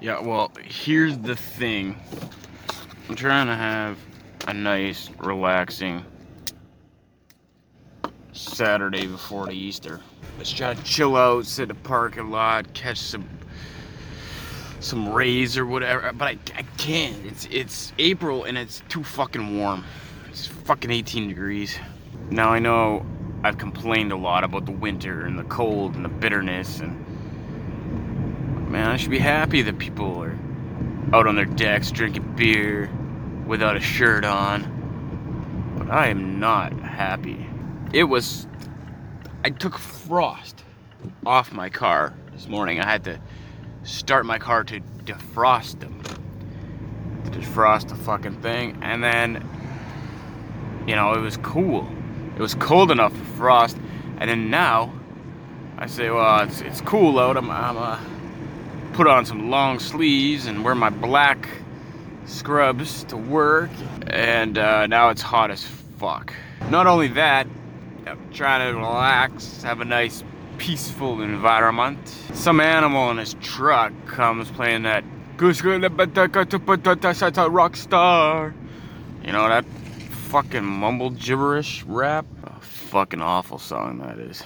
Yeah, well, here's the thing. I'm trying to have a nice, relaxing Saturday before the Easter. Let's try to chill out, sit in the parking lot, catch some some rays or whatever. But I, I can't. It's it's April and it's too fucking warm. It's fucking 18 degrees. Now I know I've complained a lot about the winter and the cold and the bitterness and man, I should be happy that people are out on their decks drinking beer without a shirt on. But I am not happy. It was I took frost off my car this morning. I had to start my car to defrost them. To defrost the fucking thing. And then, you know, it was cool. It was cold enough for frost. And then now, I say, well, it's, it's cool out. I'm, I'm uh, put on some long sleeves and wear my black scrubs to work. And uh, now it's hot as fuck. Not only that, I'm trying to relax, have a nice peaceful environment. Some animal in his truck comes playing that rock star. You know that fucking mumble gibberish rap? A fucking awful song that is.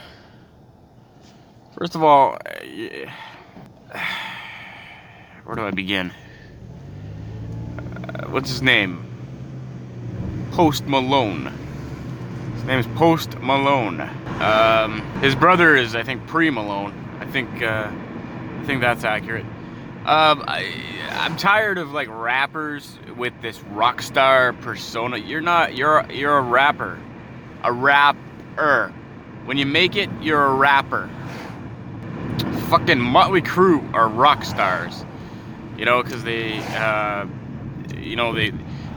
First of all, where do I begin? Uh, what's his name? Post Malone. His name is Post Malone. Um, his brother is, I think, Pre Malone. I think, uh, I think that's accurate. Um, I, I'm tired of like rappers with this rock star persona. You're not. You're you're a rapper, a rapper. When you make it, you're a rapper. Fucking Motley Crue are rock stars, you know, because they, uh, you know, they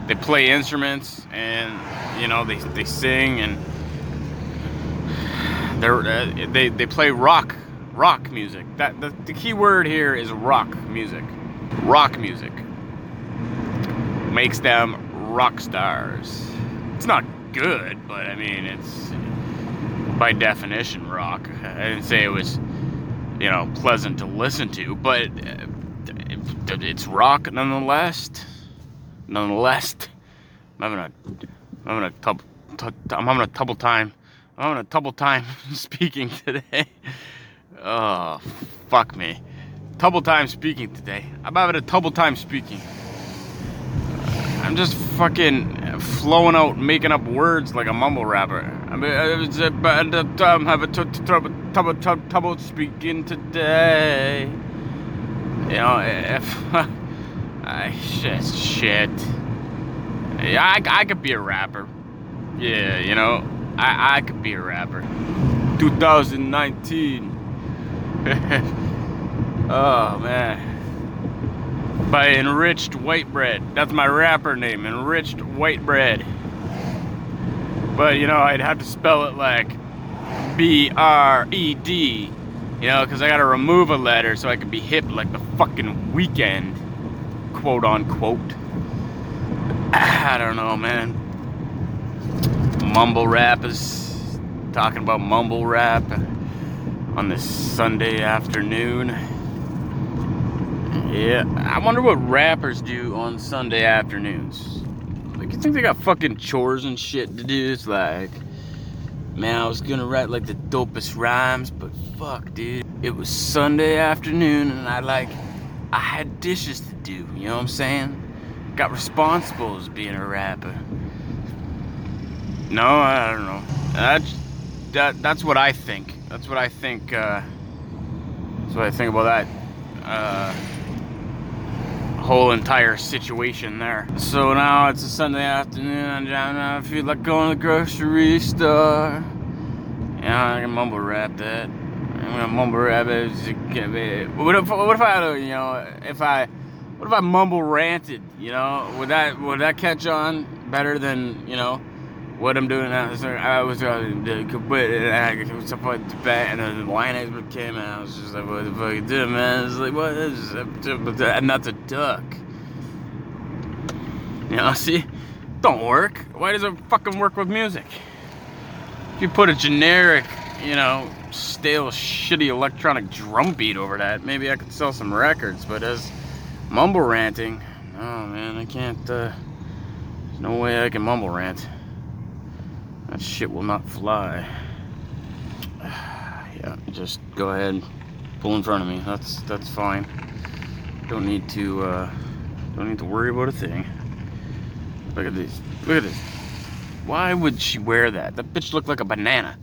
they play instruments and you know they, they sing and they're uh, they they play rock rock music. That the, the key word here is rock music. Rock music makes them rock stars. It's not good but i mean it's by definition rock. I didn't say it was you know pleasant to listen to but uh, it's rock nonetheless nonetheless I'm having a, I'm having a tub, I'm having a double time. I'm having a double time speaking today. Oh, fuck me. Double time speaking today. I'm having a double time speaking. I'm just fucking flowing out, making up words like a mumble rapper. I mean, I'm having trouble, trouble speaking today. You know, if I shit, shit. Yeah, I, I could be a rapper. Yeah, you know, I, I could be a rapper. 2019. oh, man. By Enriched White Bread. That's my rapper name, Enriched White Bread. But, you know, I'd have to spell it like B R E D. You know, because I gotta remove a letter so I can be hip like the fucking Weeknd. Quote unquote. I don't know, man. Mumble rap is talking about mumble rap on this Sunday afternoon. Yeah, I wonder what rappers do on Sunday afternoons. Like, you think they got fucking chores and shit to do? It's like, man, I was gonna write like the dopest rhymes, fuck, dude. It was Sunday afternoon and I like, I had dishes to do, you know what I'm saying? got responsible as being a rapper. No, I don't know. That's that. That's what I think. That's what I think. Uh, that's what I think about that uh, whole entire situation there. So now it's a Sunday afternoon, and I feel like going to the grocery store. Yeah, I can mumble rap that. Gonna mumble rap. What if, what if I, you know, if I what if I mumble ranted? You know, would that would that catch on better than you know what I'm doing now? So I was uh, support the bat, and then the lion came, and I was just like, "What the fuck you doing, man?" It's like, "What is?" And that's a duck. You know, see, don't work. Why does it fucking work with music? If you put a generic, you know, stale, shitty electronic drum beat over that, maybe I could sell some records. But as Mumble ranting. Oh man, I can't. Uh, there's no way I can mumble rant. That shit will not fly. yeah, just go ahead, pull in front of me. That's that's fine. Don't need to. Uh, don't need to worry about a thing. Look at this. Look at this. Why would she wear that? That bitch looked like a banana.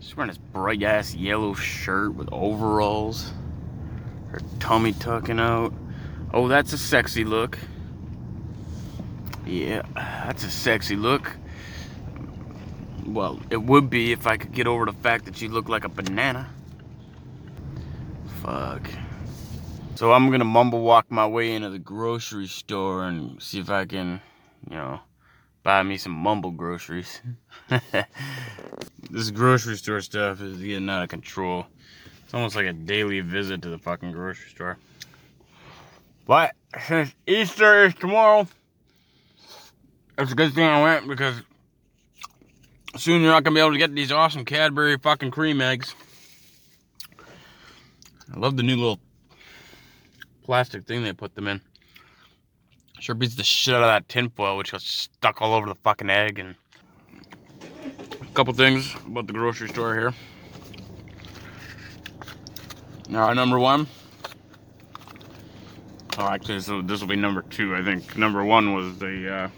She's wearing this bright ass yellow shirt with overalls. Her tummy tucking out. Oh, that's a sexy look. Yeah, that's a sexy look. Well, it would be if I could get over the fact that you look like a banana. Fuck. So I'm gonna mumble walk my way into the grocery store and see if I can, you know, buy me some mumble groceries. this grocery store stuff is getting out of control. It's almost like a daily visit to the fucking grocery store. But since Easter is tomorrow, it's a good thing I went because soon you're not gonna be able to get these awesome Cadbury fucking cream eggs. I love the new little plastic thing they put them in. Sure beats the shit out of that tinfoil, which got stuck all over the fucking egg. And a couple things about the grocery store here. Now, number one. Oh, actually, so this will be number two. I think number one was the uh,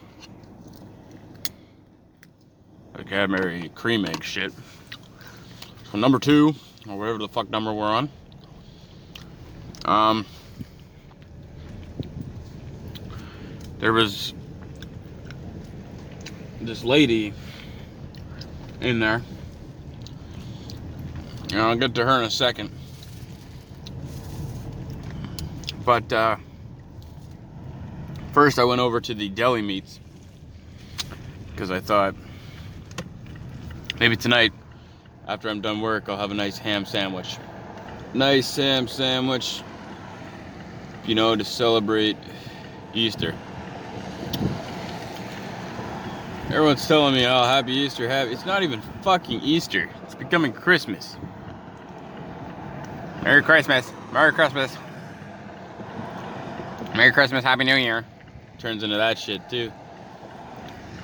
the Cadbury cream egg shit. So number two, or whatever the fuck number we're on. Um, there was this lady in there. And I'll get to her in a second. But uh, first, I went over to the deli meats because I thought maybe tonight, after I'm done work, I'll have a nice ham sandwich. Nice ham sandwich, you know, to celebrate Easter. Everyone's telling me, oh, happy Easter, happy. It's not even fucking Easter. It's becoming Christmas. Merry Christmas. Merry Christmas. Merry Christmas, Happy New Year. Turns into that shit too.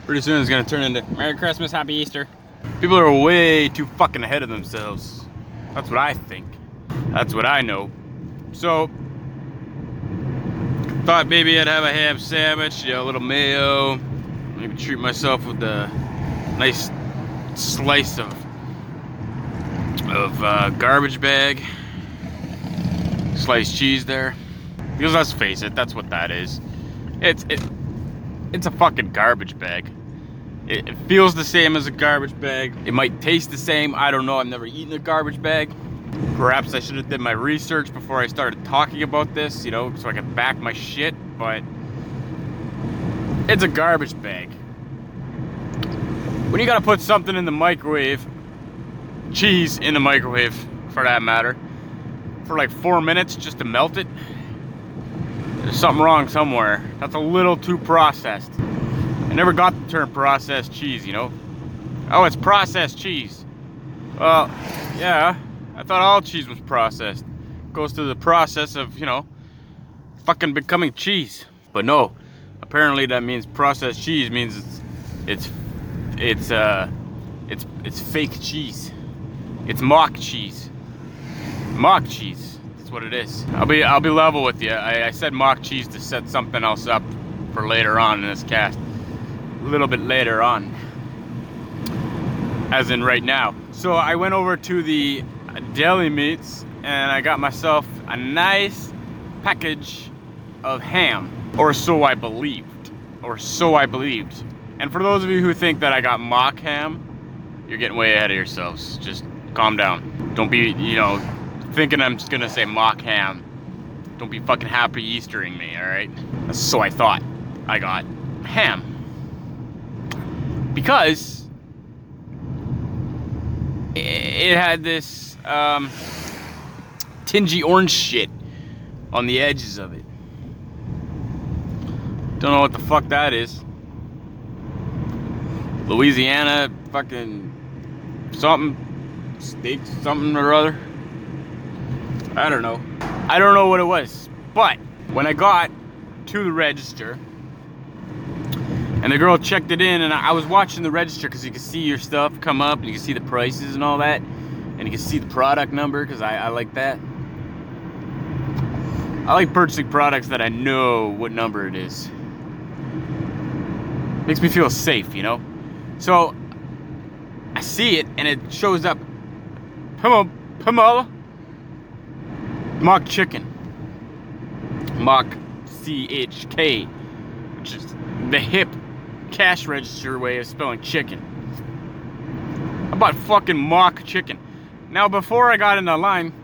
Pretty soon it's gonna turn into Merry Christmas, Happy Easter. People are way too fucking ahead of themselves. That's what I think. That's what I know. So, thought maybe I'd have a ham sandwich, you know, a little mayo, Maybe treat myself with a nice slice of of uh, garbage bag, sliced cheese there. Because let's face it, that's what that is. It's it, it's a fucking garbage bag. It, it feels the same as a garbage bag. It might taste the same. I don't know. I've never eaten a garbage bag. Perhaps I should have did my research before I started talking about this, you know, so I could back my shit. But it's a garbage bag. When you gotta put something in the microwave, cheese in the microwave for that matter, for like four minutes just to melt it, there's something wrong somewhere. That's a little too processed. I never got the term processed cheese, you know? Oh, it's processed cheese. Well, yeah, I thought all cheese was processed. Goes through the process of, you know, fucking becoming cheese. But no, apparently that means processed cheese means it's it's it's uh it's it's fake cheese. It's mock cheese. Mock cheese. That's what it is. I'll be I'll be level with you. I, I said mock cheese to set something else up for later on in this cast. A little bit later on. As in right now. So I went over to the deli meats and I got myself a nice package of ham or so I believed. Or so I believed. And for those of you who think that I got mock ham, you're getting way ahead of yourselves. Just calm down. Don't be, you know, thinking I'm just gonna say mock ham. Don't be fucking happy Eastering me, alright? So I thought I got ham. Because it had this um, tingy orange shit on the edges of it. Don't know what the fuck that is. Louisiana fucking something, steak something or other. I don't know. I don't know what it was. But when I got to the register. And the girl checked it in, and I was watching the register because you can see your stuff come up, and you can see the prices and all that, and you can see the product number because I, I like that. I like purchasing products that I know what number it is. Makes me feel safe, you know? So I see it and it shows up Pamela, Pamela mock chicken. Mock CHK, which is the hip cash register way of spelling chicken. I bought fucking mock chicken. Now, before I got in the line,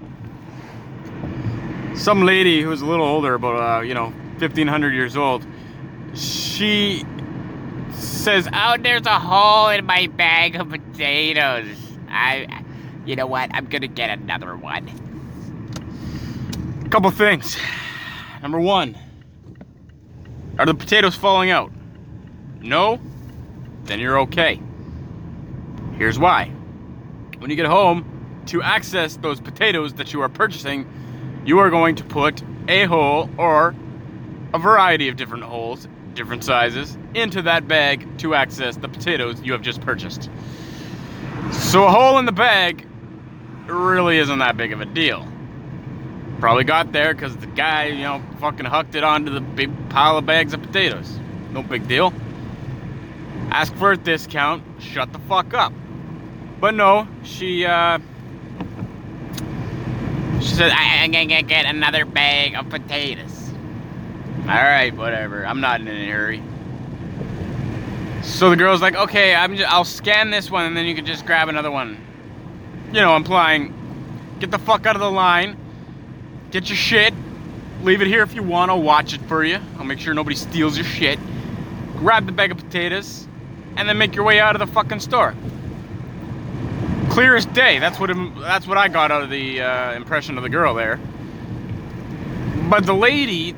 some lady who was a little older, about uh, you know, 1500 years old, she says, "Oh, there's a hole in my bag of potatoes. I, you know what? I'm gonna get another one." A couple things. Number one, are the potatoes falling out? No? Then you're okay. Here's why. When you get home, to access those potatoes that you are purchasing, you are going to put a hole or a variety of different holes, different sizes, into that bag to access the potatoes you have just purchased. So a hole in the bag really isn't that big of a deal. Probably got there because the guy, you know, fucking hucked it onto the big pile of bags of potatoes. No big deal. Ask for a discount, shut the fuck up. But no, she, uh, she said, I, am gonna get another bag of potatoes. Alright, whatever. I'm not in any hurry. So the girl's like, okay, I'm just, I'll scan this one and then you can just grab another one. You know, implying, get the fuck out of the line, get your shit, leave it here if you want, I'll watch it for you. I'll make sure nobody steals your shit. Grab the bag of potatoes, and then make your way out of the fucking store clear as day. That's what that's what I got out of the uh, impression of the girl there. But the lady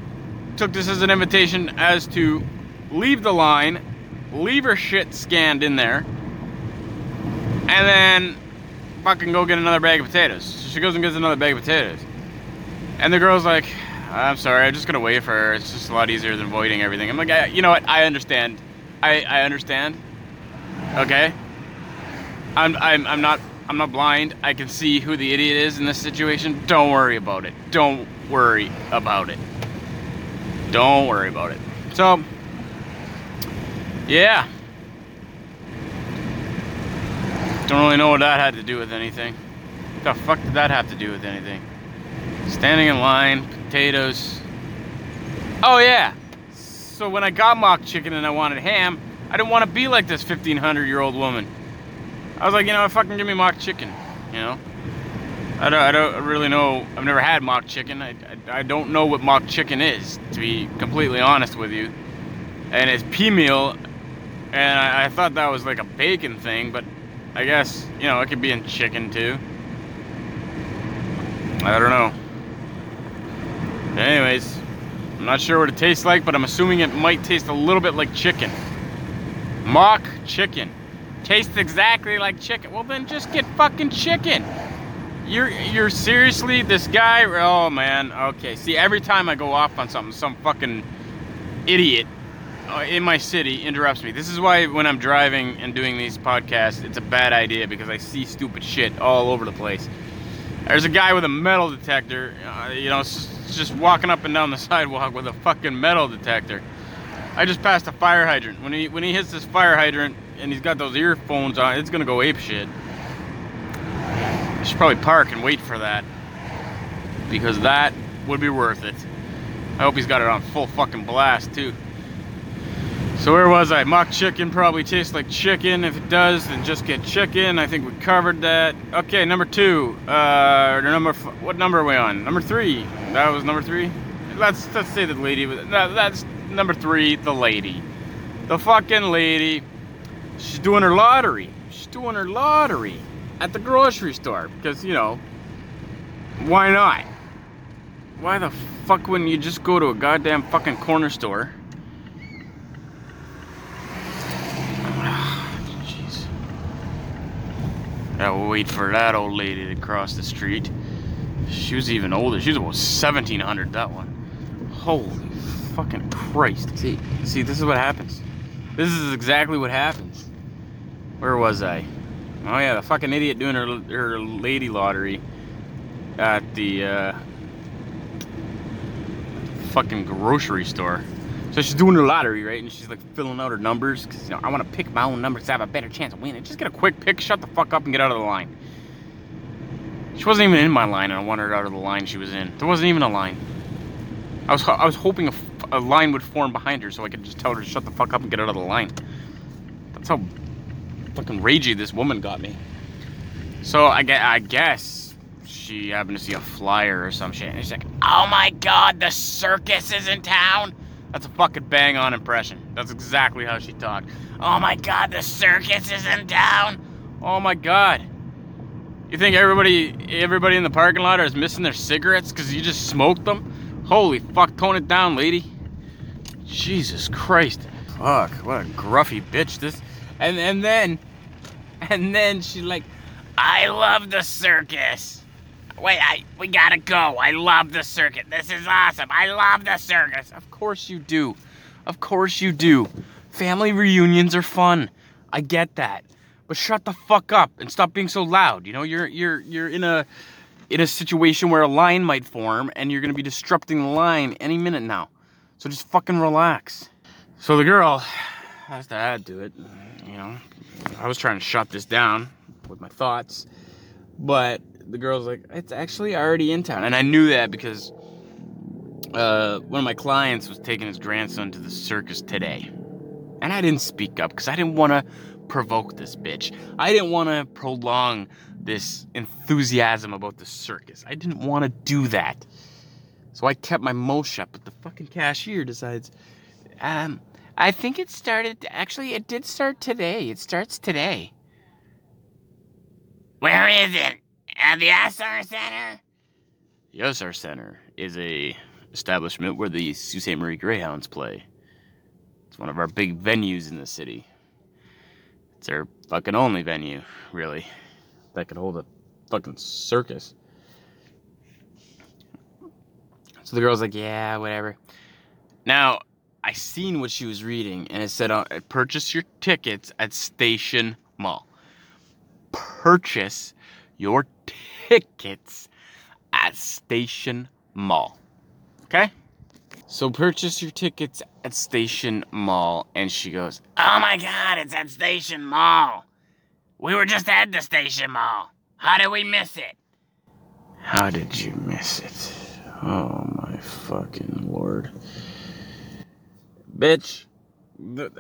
took this as an invitation as to leave the line, leave her shit scanned in there, and then fucking go get another bag of potatoes. So she goes and gets another bag of potatoes. And the girl's like, I'm sorry, I'm just gonna wait for her. It's just a lot easier than voiding everything. I'm like, you know what? I understand. I, I understand. Okay? I'm, I'm, I'm not I'm not blind. I can see who the idiot is in this situation. Don't worry about it. Don't worry about it. Don't worry about it. So, yeah. Don't really know what that had to do with anything. What the fuck did that have to do with anything? Standing in line, potatoes. Oh yeah. So when I got mock chicken and I wanted ham, I didn't want to be like this 1500 year old woman. I was like, you know, fucking give me mock chicken, you know. I don't, I don't really know. I've never had mock chicken. I, I, I don't know what mock chicken is, to be completely honest with you. And it's pea meal, and I, I thought that was like a bacon thing, but I guess, you know, it could be in chicken too. I don't know. Anyways, I'm not sure what it tastes like, but I'm assuming it might taste a little bit like chicken. Mock chicken tastes exactly like chicken. Well, then just get fucking chicken. You're you're seriously this guy? Oh man. Okay. See, every time I go off on something, some fucking idiot uh, in my city interrupts me. This is why when I'm driving and doing these podcasts, it's a bad idea because I see stupid shit all over the place. There's a guy with a metal detector, uh, you know, just walking up and down the sidewalk with a fucking metal detector. I just passed a fire hydrant. When he when he hits this fire hydrant, and he's got those earphones on, it's gonna go ape shit. Should probably park and wait for that. Because that would be worth it. I hope he's got it on full fucking blast too. So where was I? Mock chicken probably tastes like chicken. If it does, then just get chicken. I think we covered that. Okay, number two. Uh, number what number are we on? Number three. That was number three. Let's let's say the lady. That, that's number three. The lady. The fucking lady She's doing her lottery. She's doing her lottery at the grocery store because, you know, why not? Why the fuck wouldn't you just go to a goddamn fucking corner store? Jeez. Gotta wait for that old lady to cross the street. She was even older. She was about 1700, that one. Holy fucking Christ. See, see, this is what happens. This is exactly what happens. Where was I? Oh yeah, the fucking idiot doing her her lady lottery at the uh, fucking grocery store. So she's doing her lottery, right? And she's like filling out her numbers because you know I want to pick my own numbers to have a better chance of winning. Just get a quick pick, shut the fuck up, and get out of the line. She wasn't even in my line, and I wanted her out of the line she was in. There wasn't even a line. I was I was hoping a, a line would form behind her so I could just tell her to shut the fuck up and get out of the line. That's how fucking ragey this woman got me. So I, I guess she happened to see a flyer or some shit, and she's like, "Oh my god, the circus is in town." That's a fucking bang on impression. That's exactly how she talked. Oh my god, the circus is in town. Oh my god. You think everybody everybody in the parking lot is missing their cigarettes because you just smoked them? Holy fuck, tone it down, lady. Jesus Christ. Fuck, what a gruffy bitch this. And and then and then she's like, I love the circus. Wait, I we gotta go. I love the circus. This is awesome. I love the circus. Of course you do. Of course you do. Family reunions are fun. I get that. But shut the fuck up and stop being so loud. You know, you're you're you're in a in a situation where a line might form and you're gonna be disrupting the line any minute now. So just fucking relax. So the girl has to add to it. You know, I was trying to shut this down with my thoughts, but the girl's like, it's actually already in town, and I knew that because uh, one of my clients was taking his grandson to the circus today, and I didn't speak up because I didn't want to provoke this bitch. I didn't want to prolong this enthusiasm about the circus. I didn't want to do that. So I kept my mouth shut, but the fucking cashier decides, um, I think it started, actually, it did start today. It starts today. Where is it? At the Essar Centre? The Essar Centre is a establishment where the Sault Ste. Marie Greyhounds play. It's one of our big venues in the city. It's our fucking only venue, really, that could hold a fucking circus. So the girl's like, yeah, whatever. Now, I seen what she was reading, and it said, uh, purchase your tickets at Station Mall. Purchase your tickets at Station Mall. Okay? So purchase your tickets at Station Mall. And she goes, Oh my god, it's at Station Mall. We were just at the Station Mall. How did we miss it? How did you miss it? Oh my fucking lord. Bitch. This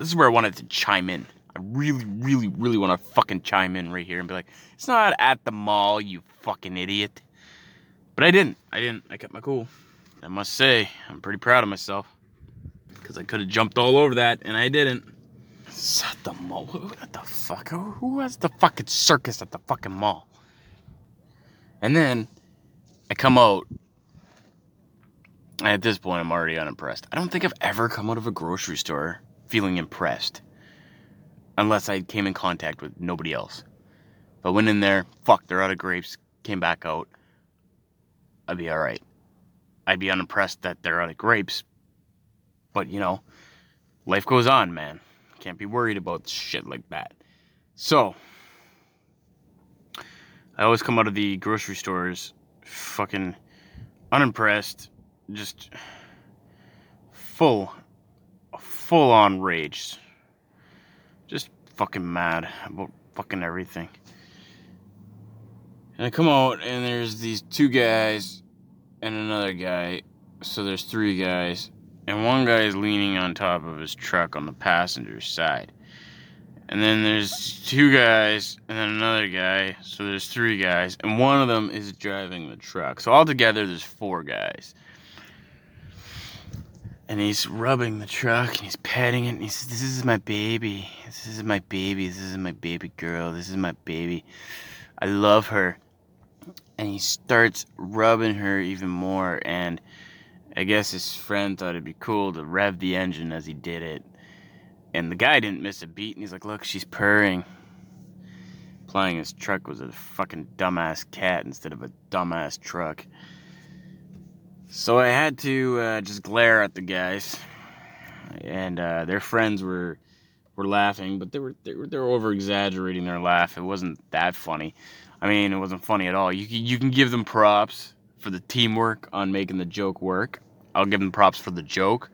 is where I wanted to chime in. I really, really, really want to fucking chime in right here and be like, it's not at the mall, you fucking idiot. But I didn't. I didn't. I kept my cool. I must say, I'm pretty proud of myself. Because I could have jumped all over that, and I didn't. It's at the mall. What the fuck? Who has the fucking circus at the fucking mall? And then I come out. At this point, I'm already unimpressed. I don't think I've ever come out of a grocery store feeling impressed unless I came in contact with nobody else. If I went in there, fuck, they're out of grapes, came back out, I'd be alright. I'd be unimpressed that they're out of grapes. But, you know, life goes on, man. Can't be worried about shit like that. So, I always come out of the grocery stores fucking unimpressed, just full, full on rage just fucking mad about fucking everything. And I come out and there's these two guys and another guy. So there's three guys. And one guy is leaning on top of his truck on the passenger side. And then there's two guys and then another guy. So there's three guys. And one of them is driving the truck. So altogether there's four guys and he's rubbing the truck and he's petting it and he says, This is my baby. This is my baby. This is my baby girl. This is my baby. I love her. And he starts rubbing her even more. And I guess his friend thought it'd be cool to rev the engine as he did it. And the guy didn't miss a beat. And he's like, Look, she's purring. Implying his truck was a fucking dumbass cat instead of a dumbass truck. So I had to uh, just glare at the guys, and uh, their friends were were laughing, but they were they were, they were over exaggerating their laugh. It wasn't that funny. I mean, it wasn't funny at all. You you can give them props for the teamwork on making the joke work. I'll give them props for the joke,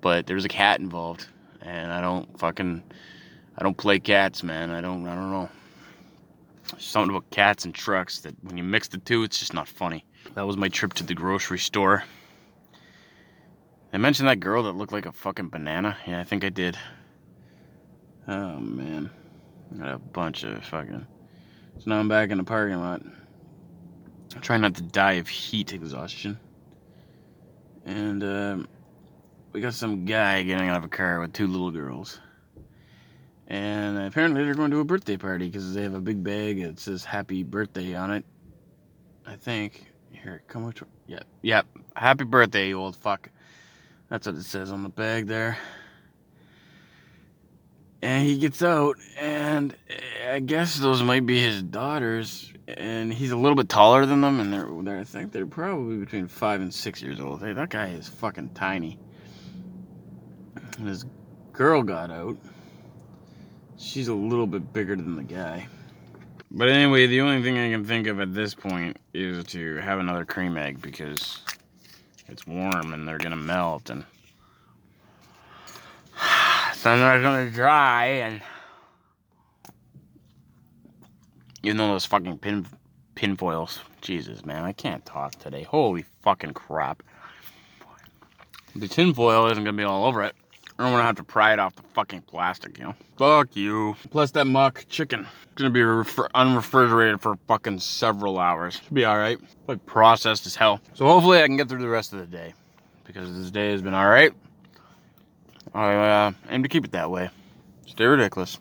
but there was a cat involved, and I don't fucking I don't play cats, man. I don't I don't know. There's something about cats and trucks that when you mix the two, it's just not funny. That was my trip to the grocery store. I mentioned that girl that looked like a fucking banana. Yeah, I think I did. Oh man, got a bunch of fucking. So now I'm back in the parking lot. Trying not to die of heat exhaustion. And um, we got some guy getting out of a car with two little girls. And apparently they're going to a birthday party because they have a big bag that says happy birthday on it. I think. Here, come with. Yep, yep. Happy birthday, you old fuck. That's what it says on the bag there. And he gets out, and I guess those might be his daughters. And he's a little bit taller than them, and they're, they're I think they're probably between five and six years old. Hey, that guy is fucking tiny. And his girl got out. She's a little bit bigger than the guy. But anyway, the only thing I can think of at this point is to have another cream egg because it's warm and they're gonna melt and then they're gonna dry and you know those fucking pin pin foils. Jesus man, I can't talk today. Holy fucking crap. The tin foil isn't gonna be all over it. I don't want to have to pry it off the fucking plastic, you know? Fuck you. Plus that muck chicken. It's gonna be unrefrigerated for fucking several hours. Should be alright. But processed as hell. So hopefully I can get through the rest of the day. Because this day has been alright. I uh, aim to keep it that way. Stay ridiculous.